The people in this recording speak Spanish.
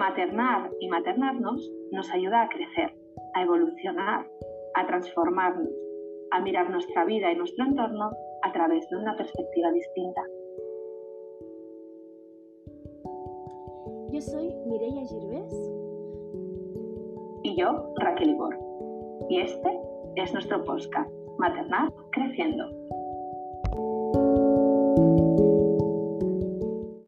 Maternar y maternarnos nos ayuda a crecer, a evolucionar, a transformarnos, a mirar nuestra vida y nuestro entorno a través de una perspectiva distinta. Yo soy Mireia Girvés. Y yo, Raquel Ibor. Y este es nuestro podcast, Maternar Creciendo.